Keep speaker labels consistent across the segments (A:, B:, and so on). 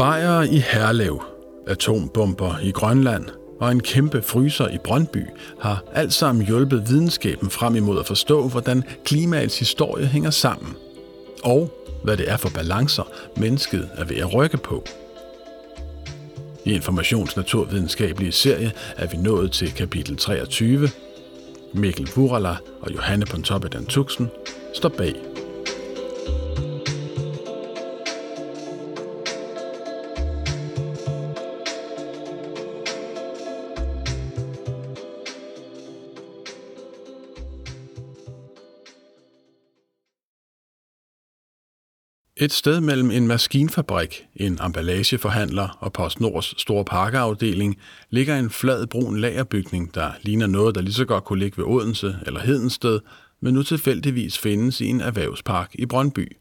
A: Bajer i Herlev, atombomber i Grønland og en kæmpe fryser i Brøndby har alt sammen hjulpet videnskaben frem imod at forstå, hvordan klimaets historie hænger sammen. Og hvad det er for balancer, mennesket er ved at rykke på. I Informations Naturvidenskabelige serie er vi nået til kapitel 23. Mikkel Vurala og Johanne Pontoppidan Tuxen står bag Et sted mellem en maskinfabrik, en emballageforhandler og PostNords store pakkeafdeling ligger en flad brun lagerbygning, der ligner noget, der lige så godt kunne ligge ved Odense eller Hedensted, men nu tilfældigvis findes i en erhvervspark i Brøndby.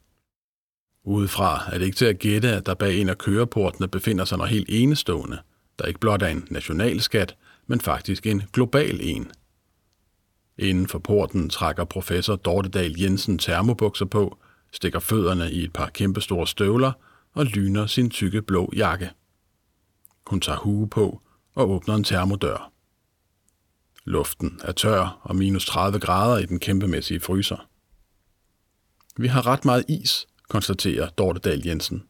A: Udefra er det ikke til at gætte, at der bag en af køreportene befinder sig noget helt enestående, der ikke blot er en nationalskat, men faktisk en global en. Inden for porten trækker professor Dortedal Jensen termobukser på – stikker fødderne i et par kæmpestore støvler og lyner sin tykke blå jakke. Hun tager hue på og åbner en termodør. Luften er tør og minus 30 grader i den kæmpemæssige fryser. Vi har ret meget is, konstaterer Dorte Dahl Jensen.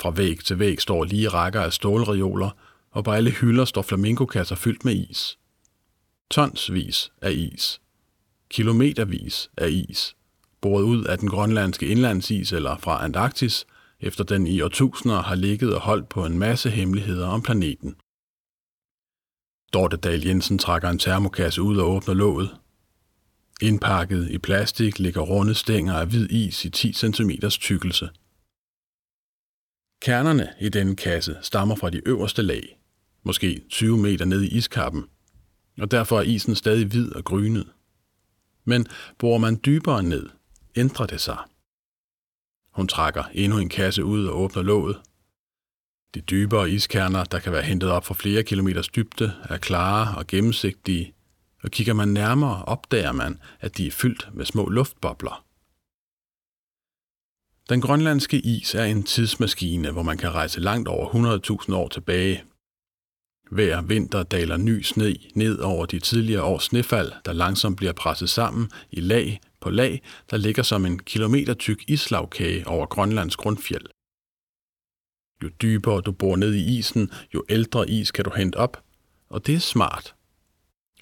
A: Fra væg til væg står lige rækker af stålreoler, og på alle hylder står flamingokasser fyldt med is. Tonsvis af is. Kilometervis af is boret ud af den grønlandske indlandsis eller fra Antarktis, efter den i årtusinder har ligget og holdt på en masse hemmeligheder om planeten. Dorte Dahl Jensen trækker en termokasse ud og åbner låget. Indpakket i plastik ligger runde stænger af hvid is i 10 cm tykkelse. Kernerne i denne kasse stammer fra de øverste lag, måske 20 meter ned i iskappen, og derfor er isen stadig hvid og grynet. Men borer man dybere ned, ændrer det sig. Hun trækker endnu en kasse ud og åbner låget. De dybere iskerner, der kan være hentet op fra flere kilometers dybde, er klare og gennemsigtige, og kigger man nærmere, opdager man, at de er fyldt med små luftbobler. Den grønlandske is er en tidsmaskine, hvor man kan rejse langt over 100.000 år tilbage. Hver vinter daler ny sne ned over de tidligere års snefald, der langsomt bliver presset sammen i lag på lag, der ligger som en kilometer tyk islagkage over Grønlands grundfjeld. Jo dybere du bor ned i isen, jo ældre is kan du hente op, og det er smart.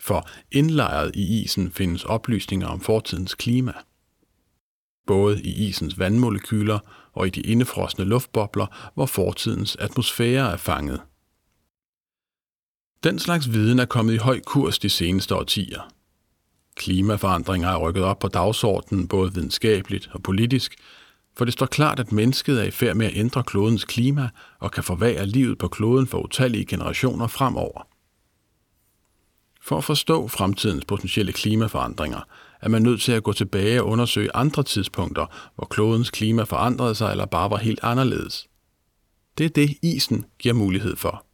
A: For indlejret i isen findes oplysninger om fortidens klima. Både i isens vandmolekyler og i de indefrosne luftbobler, hvor fortidens atmosfære er fanget. Den slags viden er kommet i høj kurs de seneste årtier – Klimaforandringer er rykket op på dagsordenen både videnskabeligt og politisk, for det står klart, at mennesket er i færd med at ændre klodens klima og kan forvære livet på kloden for utallige generationer fremover. For at forstå fremtidens potentielle klimaforandringer, er man nødt til at gå tilbage og undersøge andre tidspunkter, hvor klodens klima forandrede sig eller bare var helt anderledes. Det er det, isen giver mulighed for.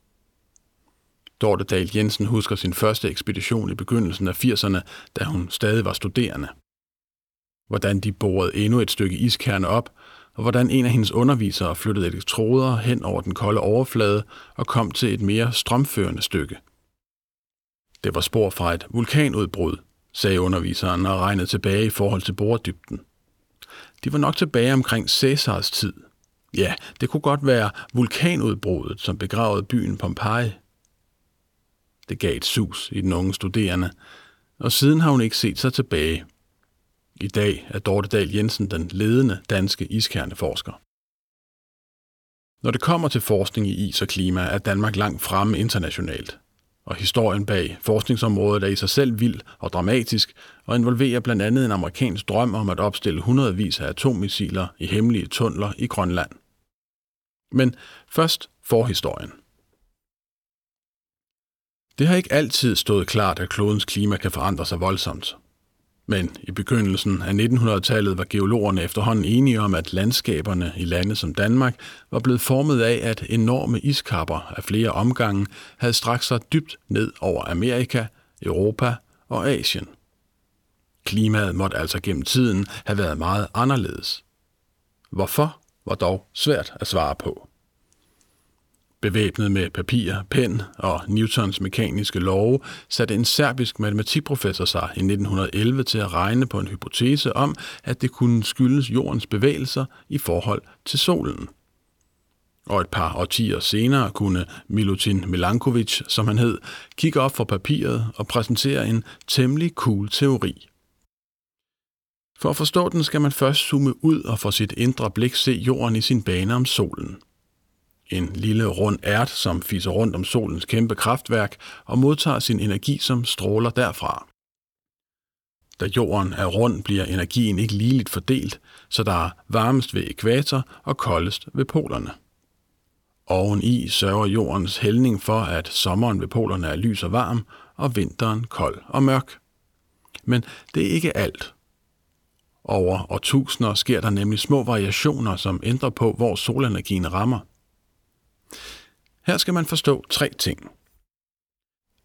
A: Dorte Dahl Jensen husker sin første ekspedition i begyndelsen af 80'erne, da hun stadig var studerende. Hvordan de borede endnu et stykke iskerne op, og hvordan en af hendes undervisere flyttede elektroder hen over den kolde overflade og kom til et mere strømførende stykke. Det var spor fra et vulkanudbrud, sagde underviseren og regnede tilbage i forhold til borddybden. De var nok tilbage omkring Cæsars tid. Ja, det kunne godt være vulkanudbruddet, som begravede byen Pompeji. Det gav et sus i den unge studerende, og siden har hun ikke set sig tilbage. I dag er Dorte Dahl Jensen den ledende danske iskerneforsker. Når det kommer til forskning i is og klima, er Danmark langt fremme internationalt. Og historien bag forskningsområdet er i sig selv vild og dramatisk, og involverer blandt andet en amerikansk drøm om at opstille hundredvis af atommissiler i hemmelige tunneler i Grønland. Men først forhistorien. Det har ikke altid stået klart, at klodens klima kan forandre sig voldsomt. Men i begyndelsen af 1900-tallet var geologerne efterhånden enige om, at landskaberne i lande som Danmark var blevet formet af, at enorme iskapper af flere omgange havde strakt sig dybt ned over Amerika, Europa og Asien. Klimaet måtte altså gennem tiden have været meget anderledes. Hvorfor? var dog svært at svare på. Bevæbnet med papir, pen og Newtons mekaniske love, satte en serbisk matematikprofessor sig i 1911 til at regne på en hypotese om, at det kunne skyldes jordens bevægelser i forhold til solen. Og et par årtier senere kunne Milutin Milankovic, som han hed, kigge op for papiret og præsentere en temmelig cool teori. For at forstå den skal man først zoome ud og få sit indre blik se jorden i sin bane om solen – en lille rund ært, som fiser rundt om solens kæmpe kraftværk og modtager sin energi som stråler derfra. Da jorden er rund, bliver energien ikke ligeligt fordelt, så der er varmest ved ekvator og koldest ved polerne. Oveni sørger jordens hældning for, at sommeren ved polerne er lys og varm, og vinteren kold og mørk. Men det er ikke alt. Over årtusinder sker der nemlig små variationer, som ændrer på, hvor solenergien rammer – her skal man forstå tre ting.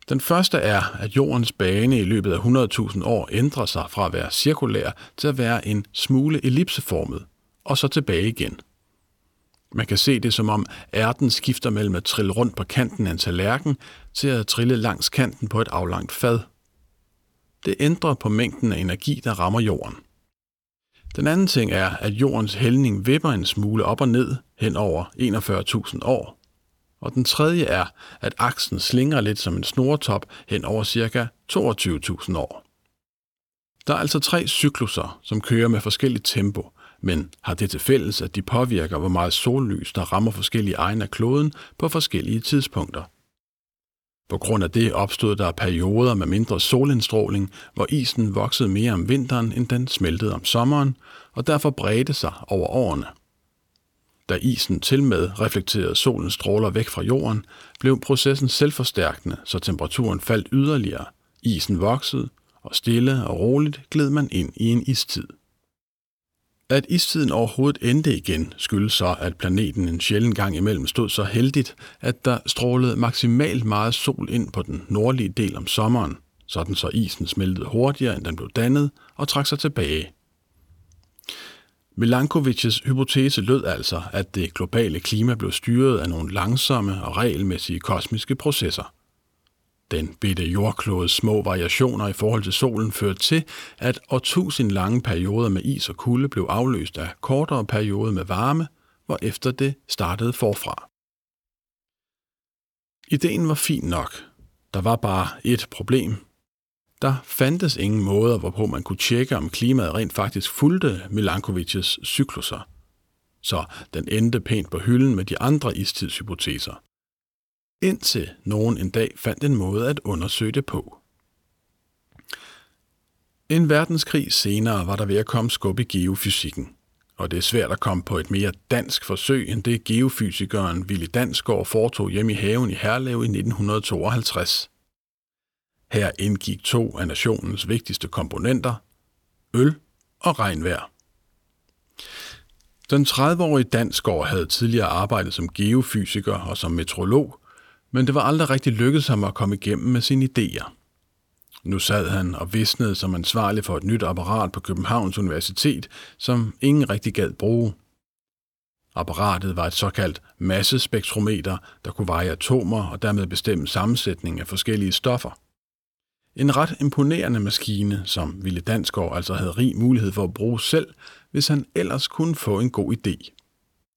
A: Den første er, at jordens bane i løbet af 100.000 år ændrer sig fra at være cirkulær til at være en smule ellipseformet, og så tilbage igen. Man kan se det som om ærten skifter mellem at trille rundt på kanten af en tallerken til at trille langs kanten på et aflangt fad. Det ændrer på mængden af energi, der rammer jorden. Den anden ting er, at jordens hældning vipper en smule op og ned hen over 41.000 år, og den tredje er, at aksen slinger lidt som en snortop hen over ca. 22.000 år. Der er altså tre cykluser, som kører med forskelligt tempo, men har det til fælles, at de påvirker, hvor meget sollys, der rammer forskellige egne af kloden på forskellige tidspunkter. På grund af det opstod der perioder med mindre solindstråling, hvor isen voksede mere om vinteren, end den smeltede om sommeren, og derfor bredte sig over årene. Da isen til med reflekterede solens stråler væk fra jorden, blev processen selvforstærkende, så temperaturen faldt yderligere. Isen voksede, og stille og roligt gled man ind i en istid. At istiden overhovedet endte igen, skyldes så, at planeten en sjælden gang imellem stod så heldigt, at der strålede maksimalt meget sol ind på den nordlige del om sommeren, sådan så isen smeltede hurtigere, end den blev dannet, og trak sig tilbage. Milankovic's hypotese lød altså, at det globale klima blev styret af nogle langsomme og regelmæssige kosmiske processer. Den bitte jordklodes små variationer i forhold til solen førte til, at årtusind lange perioder med is og kulde blev afløst af kortere perioder med varme, hvor efter det startede forfra. Ideen var fin nok. Der var bare et problem, der fandtes ingen måder, hvorpå man kunne tjekke, om klimaet rent faktisk fulgte Milankovitches cykluser. Så den endte pænt på hylden med de andre istidshypoteser. Indtil nogen en dag fandt en måde at undersøge det på. En verdenskrig senere var der ved at komme skub i geofysikken, og det er svært at komme på et mere dansk forsøg end det geofysikeren Willy Dansgaard foretog hjemme i haven i Herlev i 1952. Her indgik to af nationens vigtigste komponenter, øl og regnvejr. Den 30-årige Dansgaard havde tidligere arbejdet som geofysiker og som metrolog, men det var aldrig rigtig lykkedes ham at komme igennem med sine idéer. Nu sad han og visnede som ansvarlig for et nyt apparat på Københavns Universitet, som ingen rigtig gad bruge. Apparatet var et såkaldt massespektrometer, der kunne veje atomer og dermed bestemme sammensætningen af forskellige stoffer. En ret imponerende maskine, som Ville Dansgaard altså havde rig mulighed for at bruge selv, hvis han ellers kunne få en god idé.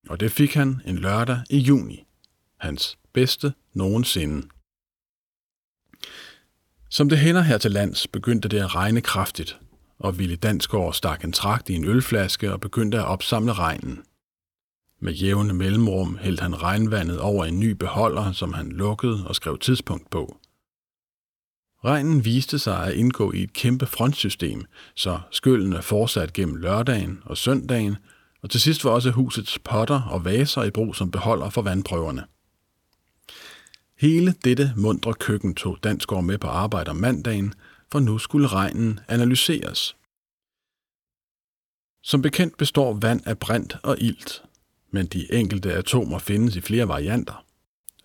A: Og det fik han en lørdag i juni. Hans bedste nogensinde. Som det hænder her til lands, begyndte det at regne kraftigt, og Ville Dansgaard stak en trakt i en ølflaske og begyndte at opsamle regnen. Med jævne mellemrum hældte han regnvandet over en ny beholder, som han lukkede og skrev tidspunkt på. Regnen viste sig at indgå i et kæmpe frontsystem, så skyllene fortsat gennem lørdagen og søndagen, og til sidst var også husets potter og vaser i brug som beholder for vandprøverne. Hele dette mundre køkken tog Dansgaard med på arbejde om mandagen, for nu skulle regnen analyseres. Som bekendt består vand af brint og ilt, men de enkelte atomer findes i flere varianter,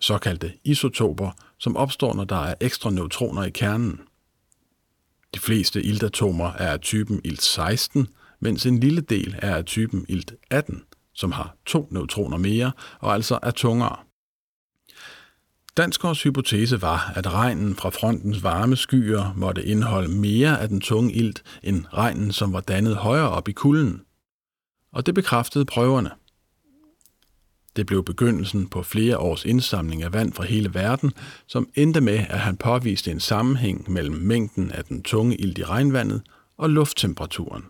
A: såkaldte isotoper – som opstår, når der er ekstra neutroner i kernen. De fleste iltatomer er af typen ilt 16, mens en lille del er af typen ilt 18, som har to neutroner mere og altså er tungere. Danskers hypotese var, at regnen fra frontens varme skyer måtte indeholde mere af den tunge ilt end regnen, som var dannet højere op i kulden. Og det bekræftede prøverne. Det blev begyndelsen på flere års indsamling af vand fra hele verden, som endte med, at han påviste en sammenhæng mellem mængden af den tunge ilt i regnvandet og lufttemperaturen.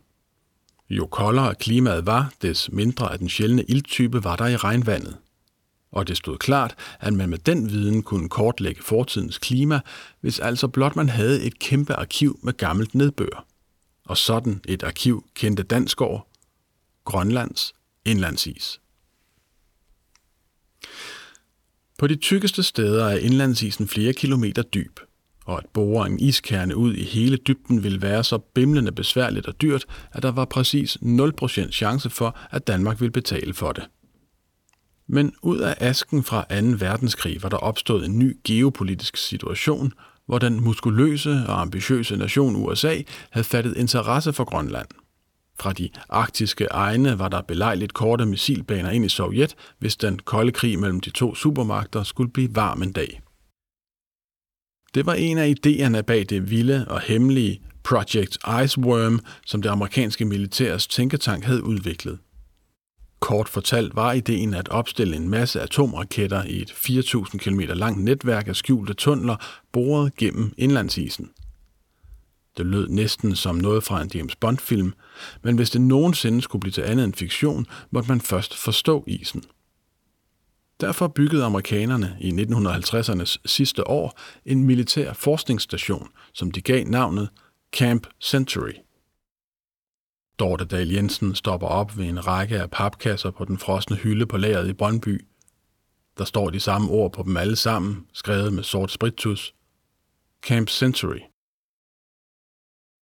A: Jo koldere klimaet var, des mindre af den sjældne ilttype var der i regnvandet. Og det stod klart, at man med den viden kunne kortlægge fortidens klima, hvis altså blot man havde et kæmpe arkiv med gammelt nedbør. Og sådan et arkiv kendte Dansgaard, Grønlands indlandsis. På de tykkeste steder er indlandsisen flere kilometer dyb, og at bore en iskerne ud i hele dybden ville være så bimlende besværligt og dyrt, at der var præcis 0% chance for, at Danmark ville betale for det. Men ud af asken fra 2. verdenskrig var der opstået en ny geopolitisk situation, hvor den muskuløse og ambitiøse nation USA havde fattet interesse for Grønland – fra de arktiske egne var der belejligt korte missilbaner ind i Sovjet, hvis den kolde krig mellem de to supermagter skulle blive varm en dag. Det var en af idéerne bag det vilde og hemmelige Project Iceworm, som det amerikanske militærs tænketank havde udviklet. Kort fortalt var ideen at opstille en masse atomraketter i et 4.000 km langt netværk af skjulte tunneler boret gennem indlandsisen. Det lød næsten som noget fra en James Bond-film, men hvis det nogensinde skulle blive til andet end fiktion, måtte man først forstå isen. Derfor byggede amerikanerne i 1950'ernes sidste år en militær forskningsstation, som de gav navnet Camp Century. Dorte Dahl Jensen stopper op ved en række af papkasser på den frosne hylde på lageret i Brøndby. Der står de samme ord på dem alle sammen, skrevet med sort spritus. Camp Century.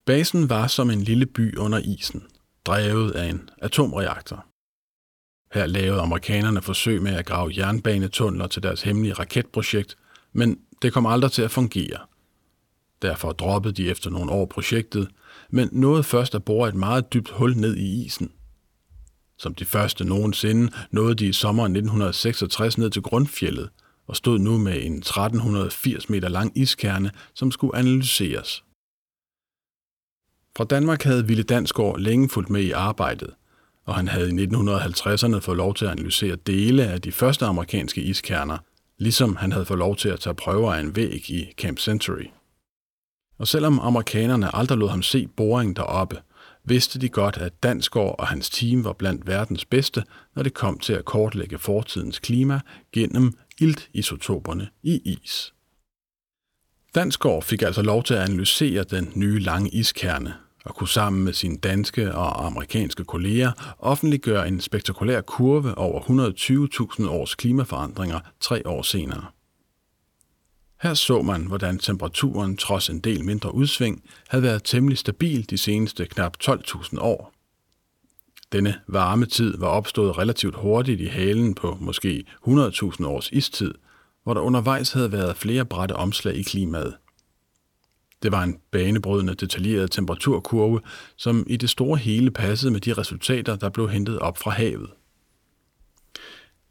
A: Basen var som en lille by under isen, drevet af en atomreaktor. Her lavede amerikanerne forsøg med at grave jernbanetunneler til deres hemmelige raketprojekt, men det kom aldrig til at fungere. Derfor droppede de efter nogle år projektet, men nåede først at bore et meget dybt hul ned i isen. Som de første nogensinde nåede de i sommeren 1966 ned til grundfjellet og stod nu med en 1380 meter lang iskerne, som skulle analyseres. Fra Danmark havde Ville Dansgaard længe fulgt med i arbejdet, og han havde i 1950'erne fået lov til at analysere dele af de første amerikanske iskerner, ligesom han havde fået lov til at tage prøver af en væg i Camp Century. Og selvom amerikanerne aldrig lod ham se boring deroppe, vidste de godt, at Dansgaard og hans team var blandt verdens bedste, når det kom til at kortlægge fortidens klima gennem iltisotoperne i is. Dansgaard fik altså lov til at analysere den nye lange iskerne, og kunne sammen med sine danske og amerikanske kolleger offentliggøre en spektakulær kurve over 120.000 års klimaforandringer tre år senere. Her så man, hvordan temperaturen trods en del mindre udsving havde været temmelig stabil de seneste knap 12.000 år. Denne varme tid var opstået relativt hurtigt i halen på måske 100.000 års istid, hvor der undervejs havde været flere brætte omslag i klimaet – det var en banebrydende detaljeret temperaturkurve, som i det store hele passede med de resultater, der blev hentet op fra havet.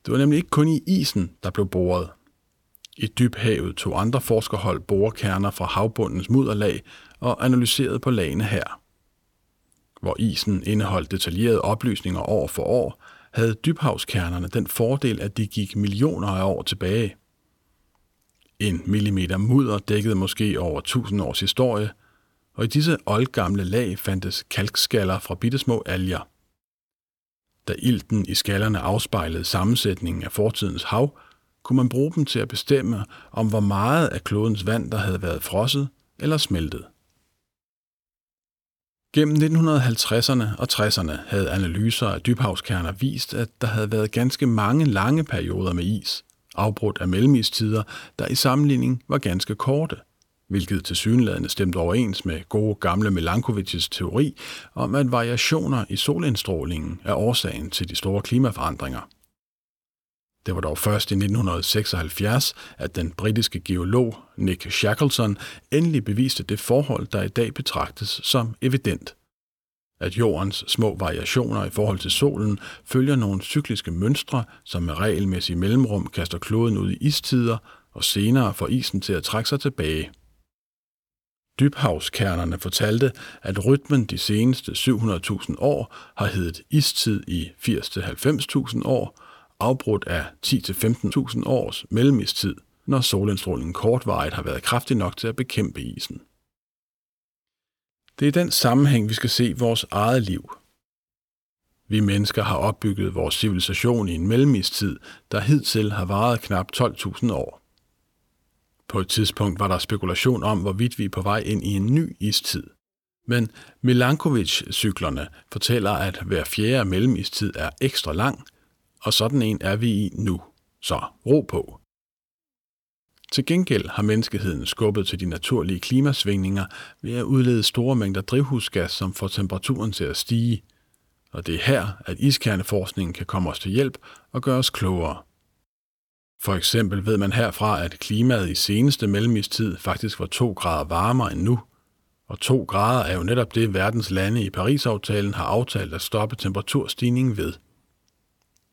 A: Det var nemlig ikke kun i isen, der blev boret. I dybhavet tog andre forskerhold borekerner fra havbundens mudderlag og analyserede på lagene her. Hvor isen indeholdt detaljerede oplysninger år for år, havde dybhavskernerne den fordel, at de gik millioner af år tilbage – en millimeter mudder dækkede måske over tusind års historie, og i disse oldgamle lag fandtes kalkskaller fra bittesmå alger. Da ilten i skallerne afspejlede sammensætningen af fortidens hav, kunne man bruge dem til at bestemme, om hvor meget af klodens vand, der havde været frosset eller smeltet. Gennem 1950'erne og 60'erne havde analyser af dybhavskerner vist, at der havde været ganske mange lange perioder med is, afbrudt af mellemistider, der i sammenligning var ganske korte, hvilket til synlædende stemte overens med gode gamle Melankovits teori om, at variationer i solindstrålingen er årsagen til de store klimaforandringer. Det var dog først i 1976, at den britiske geolog Nick Shackleton endelig beviste det forhold, der i dag betragtes som evident at jordens små variationer i forhold til solen følger nogle cykliske mønstre, som med regelmæssig mellemrum kaster kloden ud i istider og senere får isen til at trække sig tilbage. Dybhavskernerne fortalte, at rytmen de seneste 700.000 år har heddet istid i 80-90.000 år, afbrudt af 10-15.000 års mellemistid, når solindstrålingen kortvarigt har været kraftig nok til at bekæmpe isen. Det er den sammenhæng, vi skal se vores eget liv. Vi mennesker har opbygget vores civilisation i en mellemistid, der hidtil har varet knap 12.000 år. På et tidspunkt var der spekulation om, hvorvidt vi er på vej ind i en ny istid. Men Milankovic-cyklerne fortæller, at hver fjerde mellemistid er ekstra lang, og sådan en er vi i nu. Så ro på. Til gengæld har menneskeheden skubbet til de naturlige klimasvingninger ved at udlede store mængder drivhusgas, som får temperaturen til at stige. Og det er her, at iskerneforskningen kan komme os til hjælp og gøre os klogere. For eksempel ved man herfra, at klimaet i seneste mellemistid faktisk var 2 grader varmere end nu. Og 2 grader er jo netop det, verdens lande i Paris-aftalen har aftalt at stoppe temperaturstigningen ved.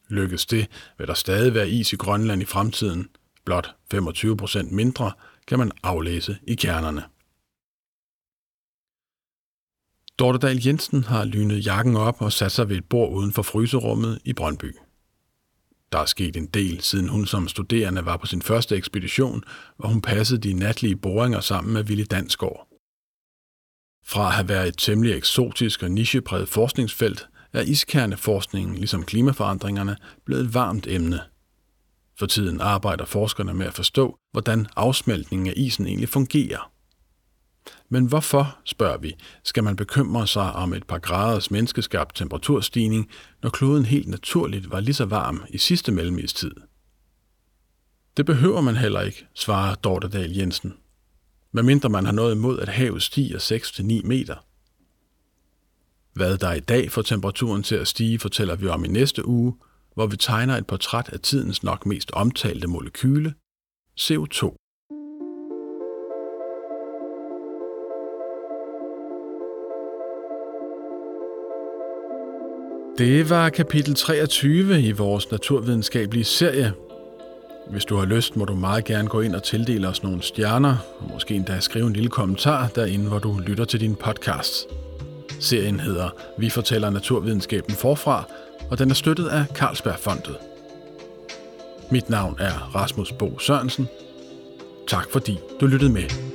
A: Lykkes det, vil der stadig være is i Grønland i fremtiden. Blot 25% mindre kan man aflæse i kernerne. Dorte Dahl Jensen har lynet jakken op og sat sig ved et bord uden for fryserummet i Brøndby. Der er sket en del, siden hun som studerende var på sin første ekspedition, hvor hun passede de natlige boringer sammen med Willy Dansgaard. Fra at have været et temmelig eksotisk og nichepræget forskningsfelt, er iskerneforskningen, ligesom klimaforandringerne, blevet et varmt emne. For tiden arbejder forskerne med at forstå, hvordan afsmeltningen af isen egentlig fungerer. Men hvorfor, spørger vi, skal man bekymre sig om et par graders menneskeskabt temperaturstigning, når kloden helt naturligt var lige så varm i sidste mellemistid? Det behøver man heller ikke, svarer Dorte Dahl Jensen. Medmindre man har noget imod, at havet stiger 6-9 meter. Hvad der i dag får temperaturen til at stige, fortæller vi om i næste uge, hvor vi tegner et portræt af tidens nok mest omtalte molekyle, CO2. Det var kapitel 23 i vores naturvidenskabelige serie. Hvis du har lyst, må du meget gerne gå ind og tildele os nogle stjerner, og måske endda skrive en lille kommentar derinde, hvor du lytter til din podcast. Serien hedder Vi fortæller naturvidenskaben forfra, og den er støttet af Carlsbergfondet. Mit navn er Rasmus Bo Sørensen. Tak fordi du lyttede med.